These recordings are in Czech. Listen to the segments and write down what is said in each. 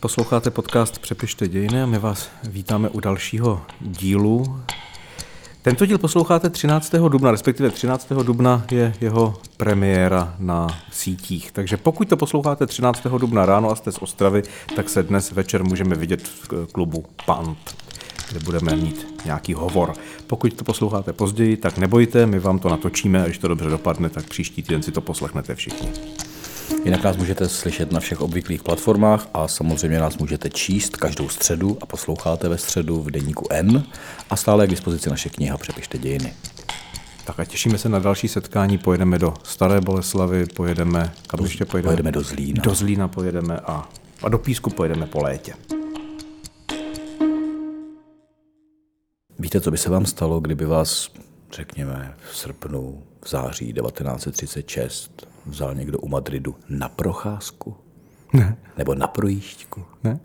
Posloucháte podcast Přepište dějiny a my vás vítáme u dalšího dílu. Tento díl posloucháte 13. dubna, respektive 13. dubna je jeho premiéra na sítích. Takže pokud to posloucháte 13. dubna ráno a jste z Ostravy, tak se dnes večer můžeme vidět v klubu Pant, kde budeme mít nějaký hovor. Pokud to posloucháte později, tak nebojte, my vám to natočíme a když to dobře dopadne, tak příští týden si to poslechnete všichni. Jinak nás můžete slyšet na všech obvyklých platformách a samozřejmě nás můžete číst každou středu a posloucháte ve středu v deníku N a stále je k dispozici naše kniha Přepište dějiny. Tak a těšíme se na další setkání. Pojedeme do Staré Boleslavy, pojedeme, kam ještě pojedeme? Pojedeme do Zlína. Do Zlína pojedeme a, a do Písku pojedeme po létě. Víte, co by se vám stalo, kdyby vás, řekněme, v srpnu, v září 1936 vzal někdo u Madridu na procházku? Ne. Nebo na projížďku? Ne?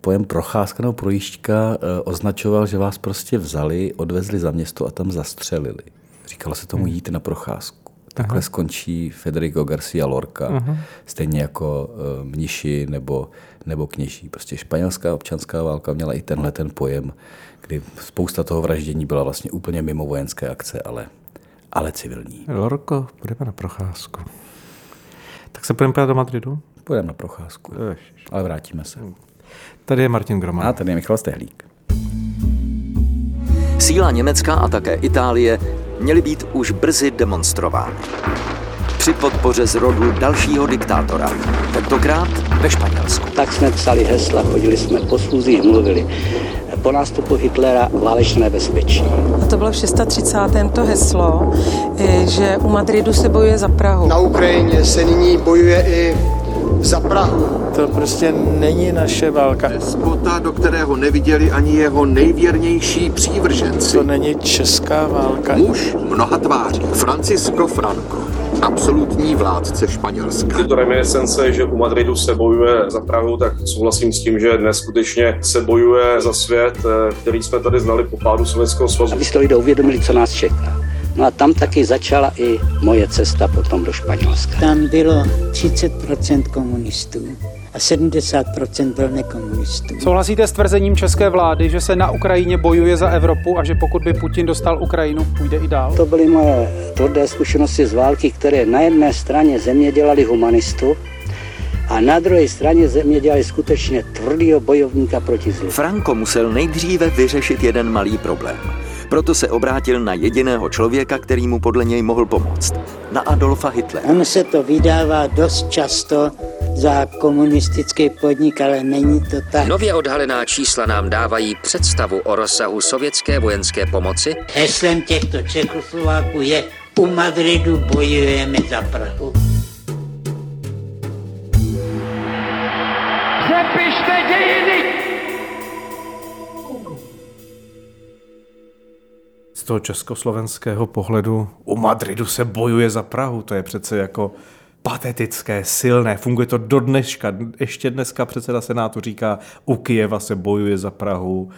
Pojem procházka nebo projížďka eh, označoval, že vás prostě vzali, odvezli za město a tam zastřelili. Říkalo se tomu jít na procházku. Takhle Aha. skončí Federico Garcia Lorca, Aha. stejně jako uh, mniši nebo, nebo kněží. Prostě španělská občanská válka měla i tenhle ten pojem, kdy spousta toho vraždění byla vlastně úplně mimo vojenské akce, ale ale civilní. Lorko, půjdeme na procházku. Tak se půjdeme do Madridu? Půjdeme na procházku, Ježiš. ale vrátíme se. Tady je Martin Groman. A tady je Michal Stehlík. Síla Německa a také Itálie měly být už brzy demonstrovány. Při podpoře z rodu dalšího diktátora, tentokrát ve Španělsku. Tak jsme psali hesla, chodili jsme po schůzích, mluvili po nástupu Hitlera válečné bezpečí. A to bylo v 630. to heslo, že u Madridu se bojuje za Prahu. Na Ukrajině se nyní bojuje i za Prahu. To prostě není naše válka. Despota, do kterého neviděli ani jeho nejvěrnější přívrženci. To není česká válka. Muž mnoha tváří. Francisco Franco absolutní vládce Španělska. Tyto reminiscence, že u Madridu se bojuje za Prahu, tak souhlasím s tím, že dnes skutečně se bojuje za svět, eh, který jsme tady znali po pádu Sovětského svazu. Aby si to lidé uvědomili, co nás čeká. No a tam taky začala i moje cesta potom do Španělska. Tam bylo 30% komunistů a 70% byl nekomunistů. Souhlasíte s tvrzením české vlády, že se na Ukrajině bojuje za Evropu a že pokud by Putin dostal Ukrajinu, půjde i dál? To byly moje tvrdé zkušenosti z války, které na jedné straně země dělali humanistu, a na druhé straně země dělali skutečně tvrdého bojovníka proti zlu. Franco musel nejdříve vyřešit jeden malý problém. Proto se obrátil na jediného člověka, který mu podle něj mohl pomoct. Na Adolfa Hitlera. On se to vydává dost často za komunistický podnik, ale není to tak. Nově odhalená čísla nám dávají představu o rozsahu sovětské vojenské pomoci. Heslem těchto Čechoslováků je u Madridu bojujeme za Prahu. Přepište dějiny! Z toho československého pohledu u Madridu se bojuje za Prahu, to je přece jako patetické, silné, funguje to do dneška. Ještě dneska předseda Senátu říká, u Kijeva se bojuje za Prahu,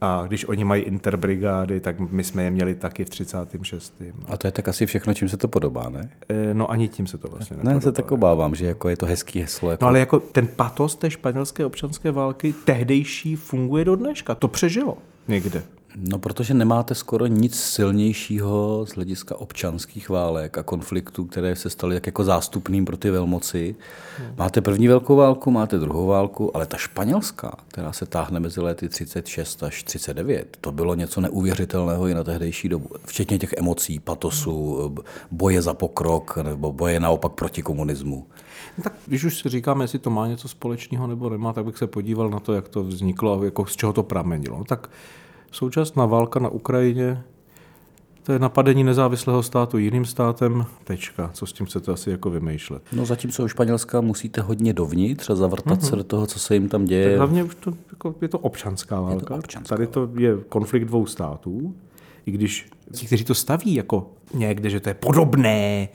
a když oni mají interbrigády, tak my jsme je měli taky v 36. A to je tak asi všechno, čím se to podobá, ne? E, no ani tím se to vlastně Ne, se tak obávám, že jako je to hezký heslo. Jako... No ale jako ten patos té španělské občanské války tehdejší funguje do dneška. To přežilo někde. No, protože nemáte skoro nic silnějšího z hlediska občanských válek a konfliktů, které se staly tak jako zástupným pro ty velmoci. Máte první velkou válku, máte druhou válku, ale ta španělská, která se táhne mezi lety 36 až 39, to bylo něco neuvěřitelného i na tehdejší dobu. Včetně těch emocí, patosu, boje za pokrok nebo boje naopak proti komunismu. No tak když už si říkáme, jestli to má něco společného nebo nemá, tak bych se podíval na to, jak to vzniklo a jako z čeho to pramenilo. Tak Současná válka na Ukrajině, to je napadení nezávislého státu jiným státem, tečka. Co s tím chcete asi jako vymýšlet? No zatímco u Španělska musíte hodně dovnitř a zavrtat mm-hmm. se do toho, co se jim tam děje. Tak hlavně už to, jako, je to občanská válka. Je to občanská Tady to je konflikt dvou států. I když ti, kteří to staví jako někde, že to je podobné,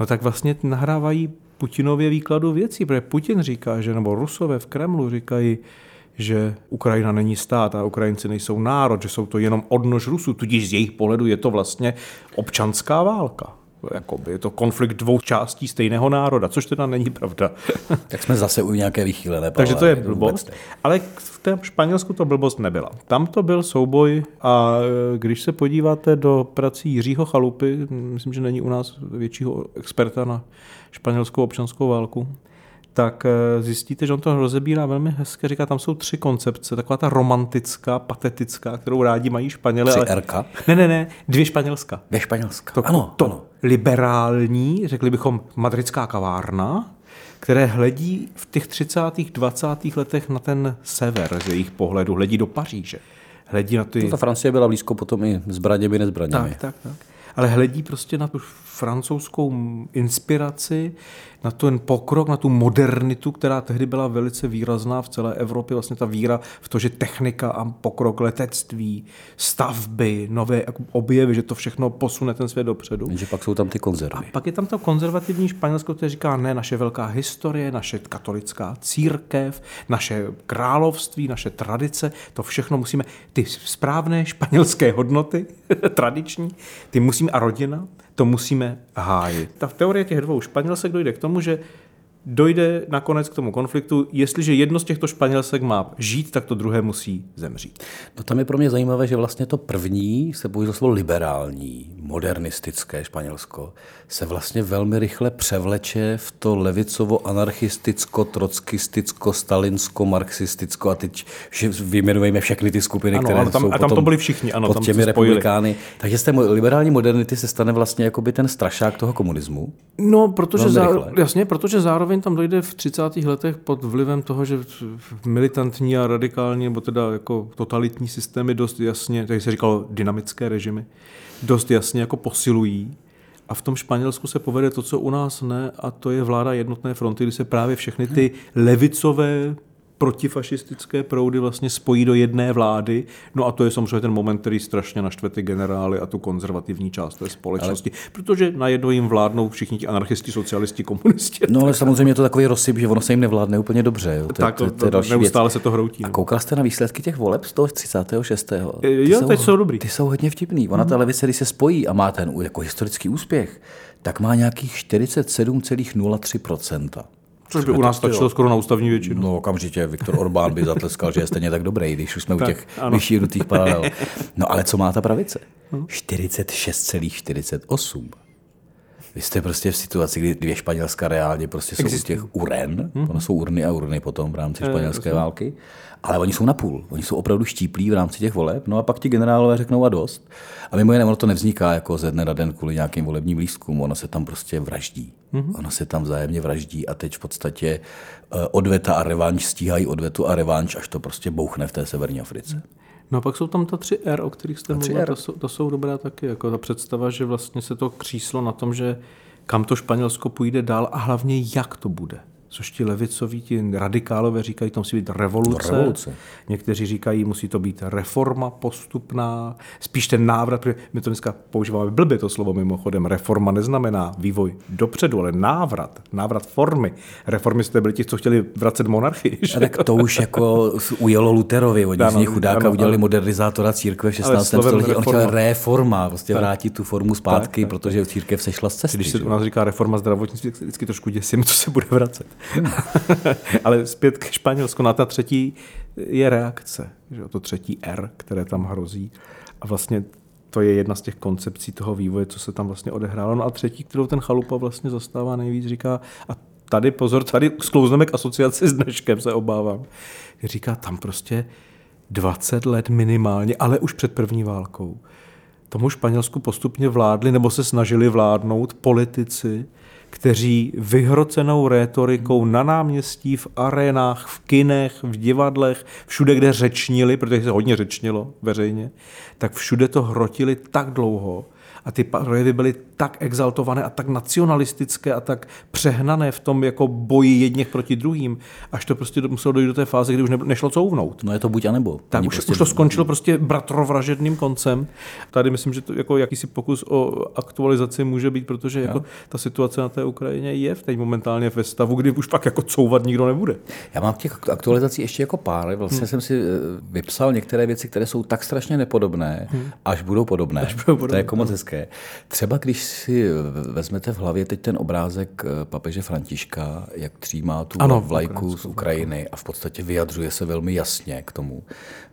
no tak vlastně nahrávají Putinově výkladu věcí, protože Putin říká, že nebo Rusové v Kremlu říkají, že Ukrajina není stát a Ukrajinci nejsou národ, že jsou to jenom odnož Rusů, tudíž z jejich pohledu je to vlastně občanská válka. jakoby, je to konflikt dvou částí stejného národa, což teda není pravda. Tak jsme zase u nějaké vychýlené. Takže to je blbost. Ale v tom Španělsku to blbost nebyla. Tam to byl souboj a e, když se podíváte do prací Jiřího Chalupy, myslím, že není u nás většího experta na španělskou občanskou válku, tak eh, zjistíte, že on to rozebírá velmi hezky. Říká, tam jsou tři koncepce. Taková ta romantická, patetická, kterou rádi mají Španělé. Tři ale... Rka? Ne, ne, ne, dvě Španělska. Dvě Španělska. To, ano, to ano. liberální, řekli bychom madridská kavárna, které hledí v těch 30. 20. letech na ten sever z jejich pohledu, hledí do Paříže. Hledí na ty... To ta Francie byla blízko potom i zbraněmi, nezbraněmi. Tak, tak, tak. Ale hledí prostě na tu francouzskou inspiraci, na ten pokrok, na tu modernitu, která tehdy byla velice výrazná v celé Evropě, vlastně ta víra v to, že technika a pokrok letectví, stavby, nové objevy, že to všechno posune ten svět dopředu. Že pak jsou tam ty konzervy. A pak je tam to konzervativní Španělsko, které říká, ne, naše velká historie, naše katolická církev, naše království, naše tradice, to všechno musíme, ty správné španělské hodnoty, tradiční, ty musíme, a rodina, to musíme hájit. Ta teorie těch dvou Španělsek dojde k tomu, že dojde nakonec k tomu konfliktu, jestliže jedno z těchto Španělsek má žít, tak to druhé musí zemřít. No tam je pro mě zajímavé, že vlastně to první se použilo slovo liberální, modernistické Španělsko, se vlastně velmi rychle převleče v to levicovo, anarchisticko, trockisticko, stalinsko, marxisticko a teď vyjmenujeme všechny ty skupiny, ano, které ano, tam, jsou a tam to byli všichni, ano, pod tam těmi republikány. Takže z té liberální modernity se stane vlastně jakoby ten strašák toho komunismu. No, protože, zá, jasně, protože zároveň tam dojde v 30. letech pod vlivem toho, že militantní a radikální, nebo teda jako totalitní systémy dost jasně, tady se říkalo dynamické režimy, dost jasně jako posilují. A v tom Španělsku se povede to, co u nás ne, a to je vláda jednotné fronty, kdy se právě všechny ty levicové protifašistické proudy vlastně spojí do jedné vlády. No a to je samozřejmě ten moment, který strašně naštve ty generály a tu konzervativní část té společnosti, ale... protože najednou jim vládnou všichni ti anarchisti, socialisti, komunisti. No ale samozřejmě je to takový rozsyp, že ono se jim nevládne úplně dobře. Jo. To, tak, to, to, to, to další neustále věc. se to hroutí. A no. koukal jste na výsledky těch voleb z toho 36. Ty jo, jsou, teď jsou dobrý. Ty jsou hodně vtipný. Ona hmm. ta levice, když se spojí a má ten jako historický úspěch, tak má nějakých 47,03%. Což by u nás stačilo skoro na ústavní většinu. No okamžitě, Viktor Orbán by zatleskal, že je stejně tak dobrý, když už jsme tak, u těch vyšších rutých paralel. No ale co má ta pravice? 46,48. Vy jste prostě v situaci, kdy dvě Španělska reálně prostě jsou u těch uren, hmm. ono jsou urny a urny potom v rámci španělské je, války, ale oni jsou na půl, oni jsou opravdu štíplí v rámci těch voleb, no a pak ti generálové řeknou a dost. A mimo jiné, ono to nevzniká jako ze dne na den kvůli nějakým volebním lístkům, ono se tam prostě vraždí. Hmm. Ono se tam vzájemně vraždí a teď v podstatě odveta a revanš stíhají odvetu a revanš, až to prostě bouchne v té severní Africe. Hmm. No a pak jsou tam ta 3R, o kterých jste mluvil, to jsou, to jsou dobrá taky. Jako ta představa, že vlastně se to kříslo na tom, že kam to Španělsko půjde dál a hlavně jak to bude což ti levicoví, ti radikálové říkají, to musí být revoluce. Revoluce. Někteří říkají, musí to být reforma postupná, spíš ten návrat, protože my to dneska používáme blbě to slovo mimochodem. Reforma neznamená vývoj dopředu, ale návrat, návrat formy. Reformisté byli ti, co chtěli vracet monarchii. A tak to už jako ujelo Luterovi, oni z nich chudáka ano, udělali ano. modernizátora církve v 16. století. On chtěl reforma, prostě tak. vrátit tu formu zpátky, tak, tak, protože církev sešla z cesty. Když se u nás říká reforma zdravotnictví, tak vždycky trošku děsím, co se bude vracet. Ale zpět k Španělsku. Na ta třetí je reakce. Že to třetí R, které tam hrozí. A vlastně to je jedna z těch koncepcí toho vývoje, co se tam vlastně odehrálo. No a třetí, kterou ten chalupa vlastně zastává nejvíc, říká, a tady pozor, tady sklouzneme k asociaci s dneškem, se obávám. Říká, tam prostě 20 let minimálně, ale už před první válkou. Tomu Španělsku postupně vládli nebo se snažili vládnout politici, kteří vyhrocenou rétorikou na náměstí, v arénách, v kinech, v divadlech, všude, kde řečnili, protože se hodně řečnilo veřejně, tak všude to hrotili tak dlouho, a ty projevy byly tak exaltované a tak nacionalistické a tak přehnané v tom jako boji jedněch proti druhým, až to prostě muselo dojít do té fáze, kdy už nešlo couvnout. No je to buď a nebo. Tak už, prostě... už to skončilo prostě bratrovražedným koncem. Tady myslím, že to jako jakýsi pokus o aktualizaci může být, protože jako ta situace na té Ukrajině je v teď momentálně ve stavu, kdy už pak jako couvat nikdo nebude. Já mám těch aktualizací ještě jako pár. Vlastně hmm. jsem si eh, vypsal některé věci, které jsou tak strašně nepodobné, hmm. až budou podobné. Až budou podobné. To je jako moc hezké španělské. Třeba když si vezmete v hlavě teď ten obrázek eh, papeže Františka, jak třímá tu ano, vlajku z Ukrajiny a v podstatě vyjadřuje se velmi jasně k tomu,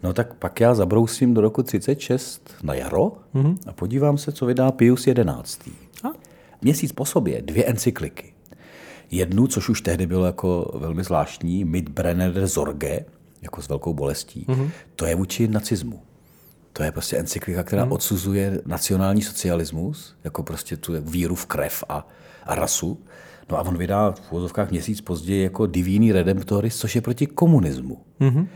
no tak pak já zabrousím do roku 36 na jaro mm-hmm. a podívám se, co vydá Pius XI. A? Měsíc po sobě dvě encykliky. Jednu, což už tehdy bylo jako velmi zvláštní, Mit Brenner Sorge, jako s velkou bolestí, mm-hmm. to je vůči nacismu. To je prostě encyklika, která hmm. odsuzuje nacionální socialismus, jako prostě tu víru v krev a, a rasu. No a on vydá v úvozovkách měsíc později jako Divíný Redemptoris, což je proti komunismu. Hmm.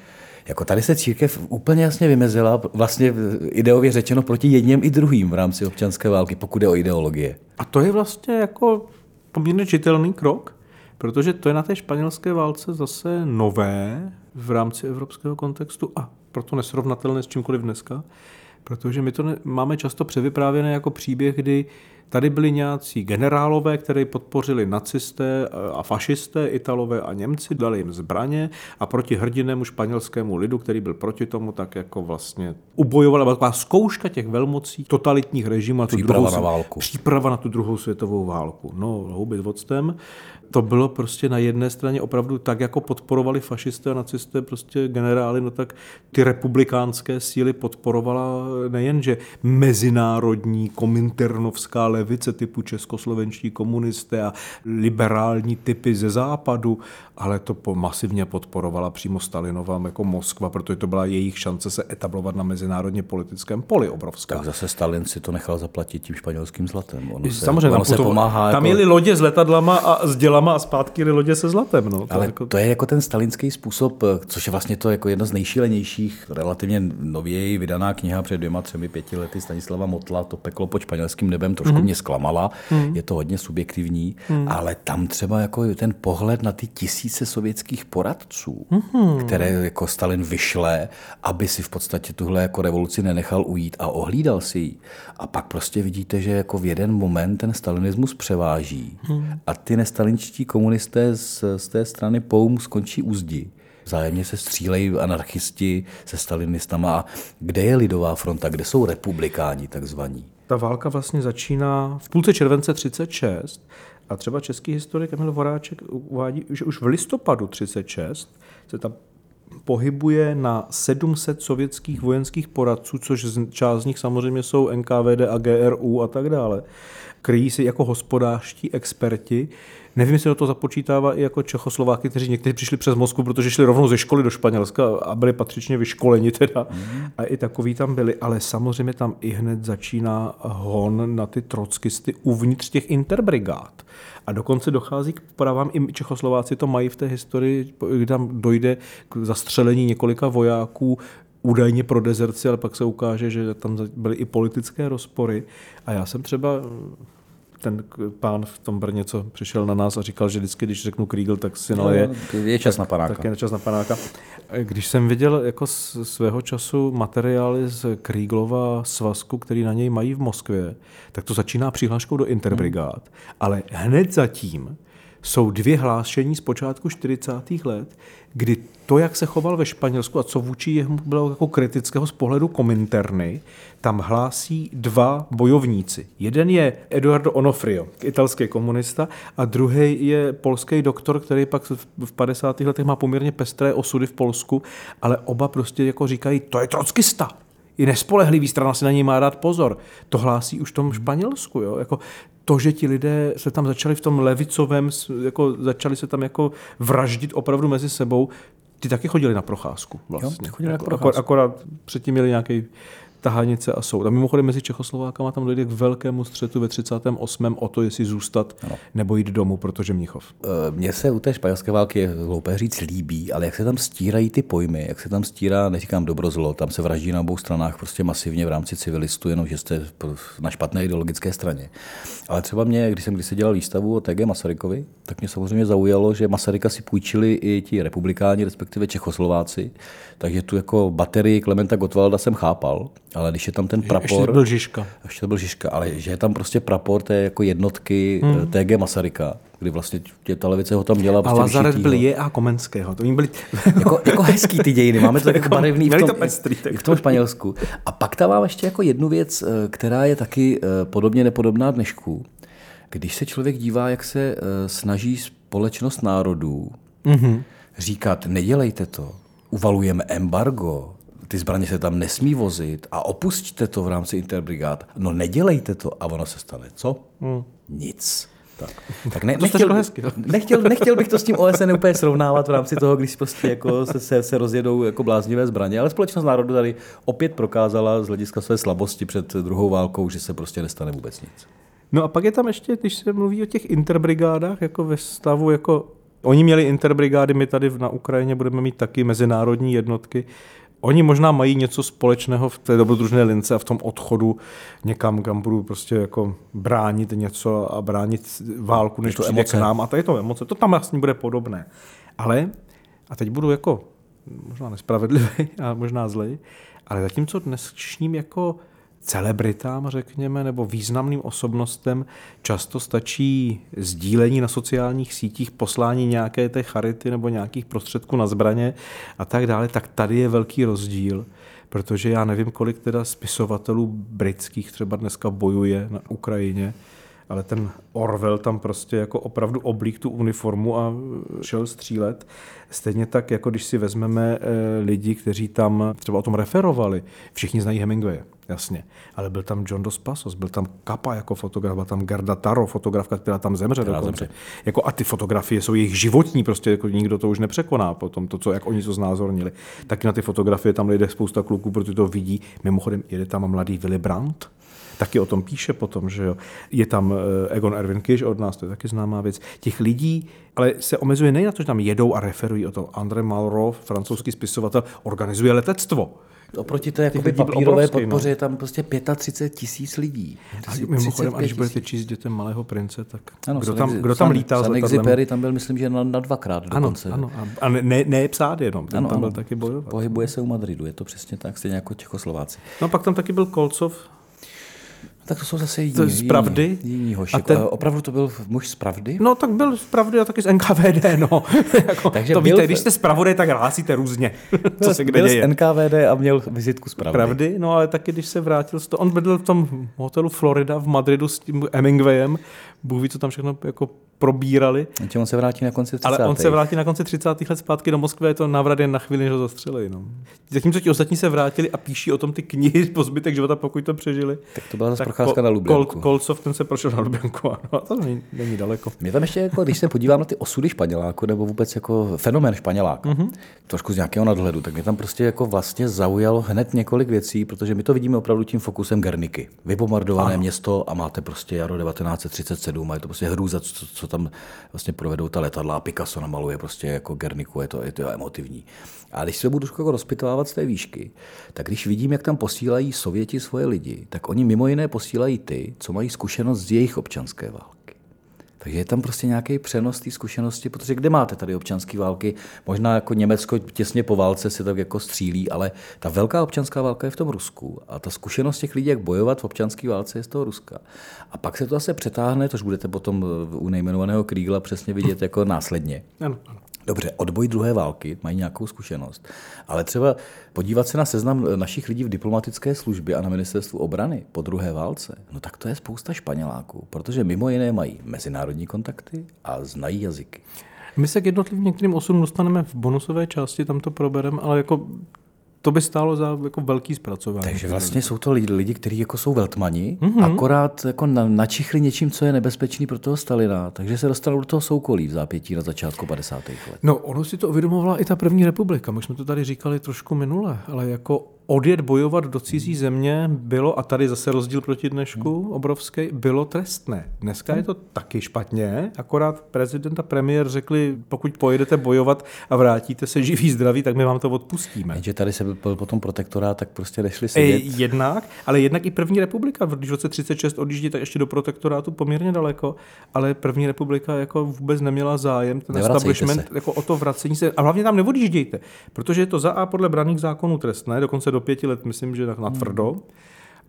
Jako tady se církev úplně jasně vymezila, vlastně ideově řečeno proti jedním i druhým v rámci občanské války, pokud je o ideologie. A to je vlastně jako poměrně čitelný krok, protože to je na té španělské válce zase nové v rámci evropského kontextu a proto nesrovnatelné s čímkoliv dneska, protože my to ne, máme často převyprávěné jako příběh, kdy tady byli nějací generálové, které podpořili nacisté a fašisté, italové a Němci, dali jim zbraně a proti hrdinému španělskému lidu, který byl proti tomu, tak jako vlastně ubojovala taková zkouška těch velmocí totalitních režimů. Na tu příprava druhou, na válku. Příprava na tu druhou světovou válku. No, houby voctem to bylo prostě na jedné straně opravdu tak, jako podporovali fašisté a nacisté prostě generály, no tak ty republikánské síly podporovala nejenže mezinárodní kominternovská levice typu českoslovenští komunisté a liberální typy ze západu, ale to masivně podporovala přímo Stalinova jako Moskva, protože to byla jejich šance se etablovat na mezinárodně politickém poli obrovská. Tak zase Stalin si to nechal zaplatit tím španělským zlatem. Ono se, Samozřejmě, ono se pomáhá. Tam jako... jeli lodě s letadlama a s dělama a zpátky jeli lodě se zlatem. No. To ale jako... to je jako ten stalinský způsob, což je vlastně to jako jedna z nejšílenějších, relativně nověji vydaná kniha před dvěma, třemi, pěti lety Stanislava Motla, to peklo pod španělským nebem, trošku mm-hmm. Mě zklamala, mm-hmm. je to hodně subjektivní, mm-hmm. ale tam třeba jako ten pohled na ty tisíce sovětských poradců, mm-hmm. které jako Stalin vyšle, aby si v podstatě tuhle jako revoluci nenechal ujít a ohlídal si ji. A pak prostě vidíte, že jako v jeden moment ten stalinismus převáží mm. a ty nestalinčtí komunisté z, z té strany POUM skončí u zdi. Vzájemně se střílejí anarchisti se stalinistama. A kde je lidová fronta, kde jsou republikáni takzvaní? Ta válka vlastně začíná v půlce července 36 a třeba český historik Emil Voráček uvádí, že už v listopadu 36 se tam pohybuje na 700 sovětských vojenských poradců, což část z nich samozřejmě jsou NKVD a GRU a tak dále. Kryjí si jako hospodářští experti. Nevím, jestli do toho započítává i jako Čechoslováky, kteří někteří přišli přes Moskvu, protože šli rovnou ze školy do Španělska a byli patřičně vyškoleni teda. Mm. A i takový tam byli, ale samozřejmě tam i hned začíná hon na ty trockisty uvnitř těch interbrigád. A dokonce dochází k pravám, i Čechoslováci to mají v té historii, kdy tam dojde k zastřelení několika vojáků, údajně pro dezerci, ale pak se ukáže, že tam byly i politické rozpory. A já jsem třeba ten pán v tom Brně, co přišel na nás a říkal, že vždycky, když řeknu Kriegel, tak si naleje. No, je čas na panáka. Tak je čas na panáka. Když jsem viděl jako svého času materiály z Krieglova svazku, který na něj mají v Moskvě, tak to začíná přihláškou do Interbrigád. Hmm. Ale hned zatím jsou dvě hlášení z počátku 40. let, kdy to, jak se choval ve Španělsku a co vůči jemu bylo jako kritického z pohledu kominterny, tam hlásí dva bojovníci. Jeden je Eduardo Onofrio, italský komunista, a druhý je polský doktor, který pak v 50. letech má poměrně pestré osudy v Polsku, ale oba prostě jako říkají, to je trockista, i nespolehlivý strana si na něj má dát pozor. To hlásí už v tom Španělsku. Jo? Jako to, že ti lidé se tam začali v tom levicovém, jako začali se tam jako vraždit opravdu mezi sebou, ty taky chodili na procházku vlastně. Jo, chodili na procházku. Akorát předtím měli nějaký tahanice a soud. A mimochodem mezi Čechoslovákama tam dojde k velkému střetu ve 38. o to, jestli zůstat ano. nebo jít domů, protože Mnichov. E, mně se u té španělské války, hloupé říct, líbí, ale jak se tam stírají ty pojmy, jak se tam stírá, neříkám dobro zlo, tam se vraždí na obou stranách prostě masivně v rámci civilistů, jenom že jste na špatné ideologické straně. Ale třeba mě, když jsem když se dělal výstavu o TG Masarykovi, tak mě samozřejmě zaujalo, že Masaryka si půjčili i ti republikáni, respektive Čechoslováci, takže tu jako baterii Klementa Gottwalda jsem chápal, ale když je tam ten prapor... Ještě to byl Žižka. Ještě to byl Žižka, ale že je tam prostě prapor té jako jednotky hmm. TG Masaryka, kdy vlastně tě ta levice ho tam dělala. A prostě Lazaret byl je a Komenského. To byli... jako, jako hezký ty dějiny, máme to tak jako barevný v tom, to pestrý, tak v tom Španělsku. A pak tam mám ještě jako jednu věc, eh, která je taky eh, podobně nepodobná dnešku. Když se člověk dívá, jak se eh, snaží společnost národů Mhm. říkat, nedělejte to, uvalujeme embargo, ty zbraně se tam nesmí vozit a opustíte to v rámci interbrigád. No nedělejte to a ono se stane. Co? Hmm. Nic. Tak, tak ne, nechtěl, hezky. nechtěl, nechtěl, bych to s tím OSN úplně srovnávat v rámci toho, když prostě jako se, se, se rozjedou jako bláznivé zbraně, ale společnost národu tady opět prokázala z hlediska své slabosti před druhou válkou, že se prostě nestane vůbec nic. No a pak je tam ještě, když se mluví o těch interbrigádách, jako ve stavu, jako oni měli interbrigády, my tady na Ukrajině budeme mít taky mezinárodní jednotky. Oni možná mají něco společného v té dobrodružné lince a v tom odchodu někam, kam budou prostě jako bránit něco a bránit válku, než to přijde emoce. k nám. A to je to emoce. To tam vlastně bude podobné. Ale, a teď budu jako možná nespravedlivý a možná zlej, ale zatímco dnešním jako celebritám, řekněme, nebo významným osobnostem často stačí sdílení na sociálních sítích, poslání nějaké té charity nebo nějakých prostředků na zbraně a tak dále, tak tady je velký rozdíl, protože já nevím, kolik teda spisovatelů britských třeba dneska bojuje na Ukrajině, ale ten Orwell tam prostě jako opravdu oblík tu uniformu a šel střílet. Stejně tak, jako když si vezmeme eh, lidi, kteří tam třeba o tom referovali. Všichni znají Hemingwaye, jasně. Ale byl tam John Dos Passos, byl tam Kappa jako fotograf, byla tam Gerda Taro, fotografka, která tam zemře Která dokonce. zemře. Jako, a ty fotografie jsou jejich životní, prostě jako nikdo to už nepřekoná potom, to, co, jak oni to znázornili. Taky na ty fotografie tam jde spousta kluků, protože to vidí. Mimochodem jede tam mladý Willy Brandt, taky o tom píše potom, že jo. Je tam eh, Egon Erwin Kiš od nás, to je taky známá věc. Těch lidí, ale se omezuje nejen na to, že tam jedou a referují o to. André Malraux, francouzský spisovatel, organizuje letectvo. Oproti té jakoby papírové obrovský, no. podpoře je tam prostě 35 tisíc lidí. A mimochodem, když 35 budete číst dětem Malého prince, tak Ano, kdo, tam, kdo tam s San? Exupéry tam byl, myslím, že na, na dvakrát Ano, dokonce. ano. A, a ne, ne, ne psát jenom, ten Ano, tam byl ano. taky bojovat. Pohybuje se u Madridu, je to přesně tak, stejně jako Čechoslováci. No a pak tam taky byl Kolcov, Tak to jsou zase jiní, To je z pravdy? jiní, jiní hoši. A ten- A Opravdu to byl muž z pravdy? No tak byl zpravdy a taky z NKVD, no. jako, Takže to byl- víte, když jste zpravodaj, tak hlásíte různě, co se kde byl děje. z NKVD a měl vizitku z pravdy. Pravdy, no ale taky, když se vrátil, z toho, on bydlel v tom hotelu Florida v Madridu s tím Hemingwayem, Bůh ví, co tam všechno jako probírali. Takže on se vrátí na konci 30. Ale on se vrátí na konci 30. let zpátky do Moskvy, je to návrat jen na chvíli, než ho zastřelili. No. Zatímco ti ostatní se vrátili a píší o tom ty knihy po zbytek života, pokud to přežili. Tak to byla zase procházka na Lubjanku. Kol, Kolcov, ten se prošel na Lubjanku, ano, a to není, není daleko. Mě tam ještě, jako, když se podívám na ty osudy Španěláku, nebo vůbec jako fenomén Španěláka, Mhm. mm-hmm. trošku z nějakého nadhledu, tak mě tam prostě jako vlastně zaujalo hned několik věcí, protože my to vidíme opravdu tím fokusem Gerniky. Vybombardované Ano. město a máte prostě jaro 1937 a je to prostě hrůza, co, co tam vlastně provedou ta letadla Picasso namaluje prostě jako Gerniku, je to, je to emotivní. A když se budu jako rozpitovávat z té výšky, tak když vidím, jak tam posílají Sověti svoje lidi, tak oni mimo jiné posílají ty, co mají zkušenost z jejich občanské války. Takže je tam prostě nějaký přenos té zkušenosti, protože kde máte tady občanské války? Možná jako Německo těsně po válce se tak jako střílí, ale ta velká občanská válka je v tom Rusku a ta zkušenost těch lidí, jak bojovat v občanské válce, je z toho Ruska. A pak se to zase přetáhne, tož budete potom u nejmenovaného Krígla přesně vidět jako následně. Ano, ano. Dobře, odboj druhé války, mají nějakou zkušenost, ale třeba podívat se na seznam našich lidí v diplomatické službě a na ministerstvu obrany po druhé válce, no tak to je spousta Španěláků, protože mimo jiné mají mezinárodní kontakty a znají jazyky. My se k jednotlivým některým osudům dostaneme v bonusové části, tam to probereme, ale jako to by stálo za jako velký zpracování. Takže vlastně jsou to lidi, lidi kteří jako jsou veltmani, Mhm. mm-hmm. akorát jako na, načichli něčím, co je nebezpečný pro toho Stalina, takže se dostanou do toho soukolí v zápětí na začátku 50. let. No, ono si to uvědomovala i ta první republika. My jsme to tady říkali trošku minule, ale jako odjet bojovat do cizí země bylo, a tady zase rozdíl proti dnešku obrovský, bylo trestné. Dneska je to taky špatně, akorát prezident a premiér řekli, pokud pojedete bojovat a vrátíte se živý zdraví, tak my vám to odpustíme. Jenže tady se byl potom protektorát, tak prostě nešli E, sedět. jednak, ale jednak i první republika, když v roce 36 odjíždí, tak ještě do protektorátu poměrně daleko, ale první republika jako vůbec neměla zájem, ten Nevracejte establishment se. jako o to vracení se, a hlavně tam neodjíždějte, protože je to za A podle braných zákonů trestné, dokonce do pěti let, myslím, že tak na tvrdo.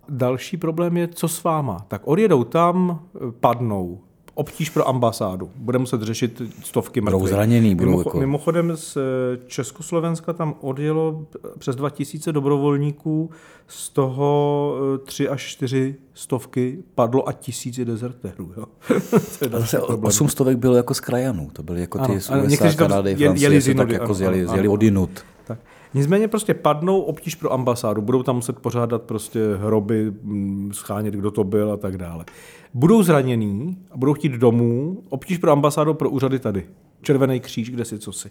Další problém je, co s váma. Tak odjedou tam, padnou, obtíž pro ambasádu. Bude muset řešit stovky Budou mrtvých. zraněný, budou Mimocho- jako- Mimochodem z eh, Československa tam odjelo přes 2000 dobrovolníků, z toho eh, tři až čtyři stovky padlo a tisíci dezertérů. Jo. A zase osm stovek bylo jako z krajanů, to byly jako ty Ano, z USA, Kanady, Francie, jeli se tak jako zjeli, zjeli ano. Tak. Nicméně prostě padnou obtíž pro ambasádu, budou tam muset pořádat prostě hroby, mm, schánět, kdo to byl a tak dále. Budou zranění a budou chtít domů, obtíž pro ambasádu, pro úřady tady. Červený kříž, kde si co si.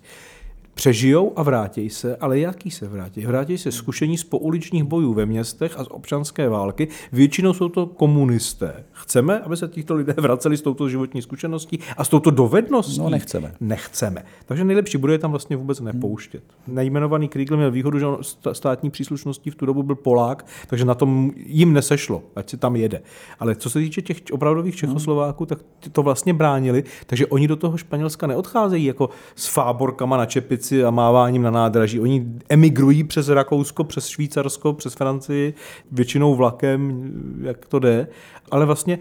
Přežijou a vrátí se, ale jaký se vrátí? Vrátí se zkušení z pouličních bojů ve městech a z občanské války. Většinou jsou to komunisté. Chceme, aby se těchto lidé vraceli s touto životní zkušeností a s touto dovedností? No, nechceme. Nechceme. Takže nejlepší bude je tam vlastně vůbec nepouštět. Nejmenovaný Kriegel měl výhodu, že on státní příslušností v tu dobu byl Polák, takže na tom jim nesešlo, ať si tam jede. Ale co se týče těch opravdových Čechoslováků, tak ty to vlastně bránili, takže oni do toho Španělska neodcházejí jako s fáborkama na čepici a máváním na nádraží. Oni emigrují přes Rakousko, přes Švýcarsko, přes Francii, většinou vlakem, jak to jde. Ale vlastně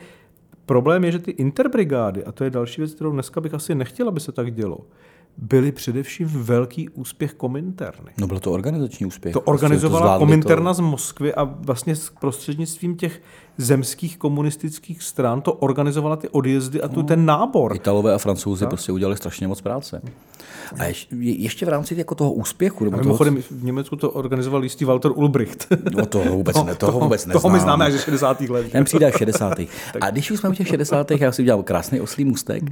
Problém je, že ty interbrigády, a to je další věc, kterou dneska bych asi nechtěl, aby se tak dělo, byly především velký úspěch Kominterny. No byl to organizační úspěch. To Prostě organizovala zvládli Kominterna z Moskvy a vlastně s prostřednictvím těch zemských komunistických stran to organizovala ty odjezdy a tu ten nábor. Italové a Francouzi Tak. prostě udělali strašně moc práce. A ještě, ještě v rámci jako toho úspěchu, nebo A toho, mimochodem v Německu to organizoval jistý Walter Ulbricht. No toho vůbec ne, toho vůbec Toho my neznám. známe až ze 60. let. Ten přijde až v 60. A když už jsme u těch 60. já si udělal krásný oslý mustek,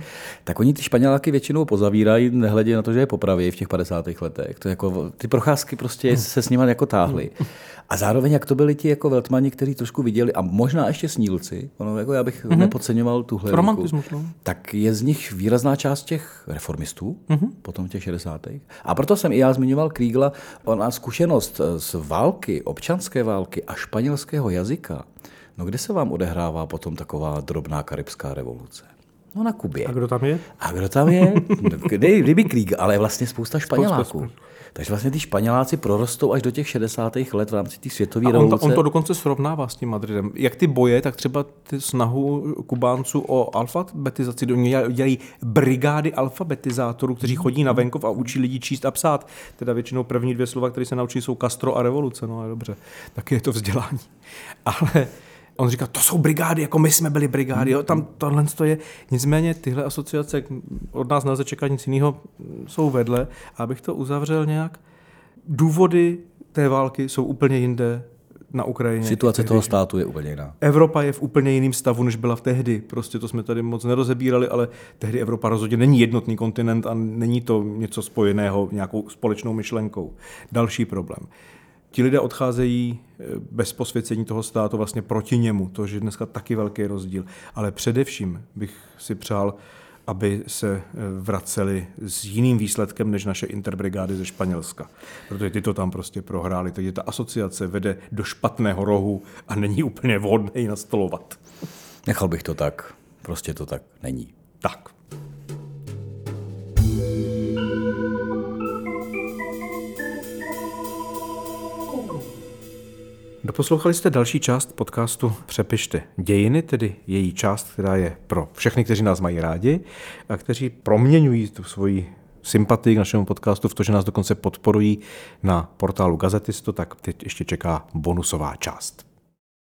tak oni ty Španěláky většinou pozavírají, nehledě na to, že je popraví v těch 50. letech. To jako, ty procházky prostě se s nimi jako táhly. A zároveň, jak to byli ti jako veltmani, kteří trošku viděli, a možná ještě snílci, ono, jako já bych Mhm. nepodceňoval tuhle Romantismus, no. tak je z nich výrazná část těch reformistů, potom v těch 60. A proto jsem i já zmiňoval Kriegla, ona zkušenost z války, občanské války a španělského jazyka, no kde se vám odehrává potom taková drobná karibská revoluce? No na Kubě. A kdo tam je? A kdo tam je? Kdy, kdyby Krieg, ale vlastně spousta Španěláků. spousta. Takže vlastně ty Španěláci prorostou až do těch 60. let v rámci té světové A on, revoluce. to, on to dokonce srovnává s tím Madridem. Jak ty boje, tak třeba ty snahu Kubánců o alfabetizaci, oni dělají- dělají brigády alfabetizátorů, kteří chodí na venkov a učí lidi číst a psát. Teda většinou první dvě slova, které se naučí, jsou Castro a revoluce. No ale dobře, taky je to vzdělání. Ale on říká, to jsou brigády, jako my jsme byli brigády, jo, tam tohle to je. Nicméně tyhle asociace, od nás nelze čekat nic jiného, jsou vedle. A abych to uzavřel nějak, důvody té války jsou úplně jinde na Ukrajině. Situace toho státu je úplně jiná. Evropa je v úplně jiném stavu, než byla v tehdy. Prostě to jsme tady moc nerozebírali, ale tehdy Evropa rozhodně není jednotný kontinent a není to něco spojeného nějakou společnou myšlenkou. Další problém. Ti lidé odcházejí eh, bez posvěcení toho státu vlastně proti němu, to je dneska taky velký rozdíl. Ale především bych si přál, aby se eh, vraceli s jiným výsledkem než naše interbrigády ze Španělska. Protože ty to tam prostě prohráli. Takže ta asociace vede do špatného rohu a není úplně vhodné ji nastolovat. Nechal bych to tak. Prostě to tak není. Tak. Doposlouchali jste další část podcastu Přepište dějiny, tedy její část, která je pro všechny, kteří nás mají rádi a kteří proměňují tu svoji sympatii k našemu podcastu v to, že nás dokonce podporují na portálu Gazetisto, tak teď ještě čeká bonusová část.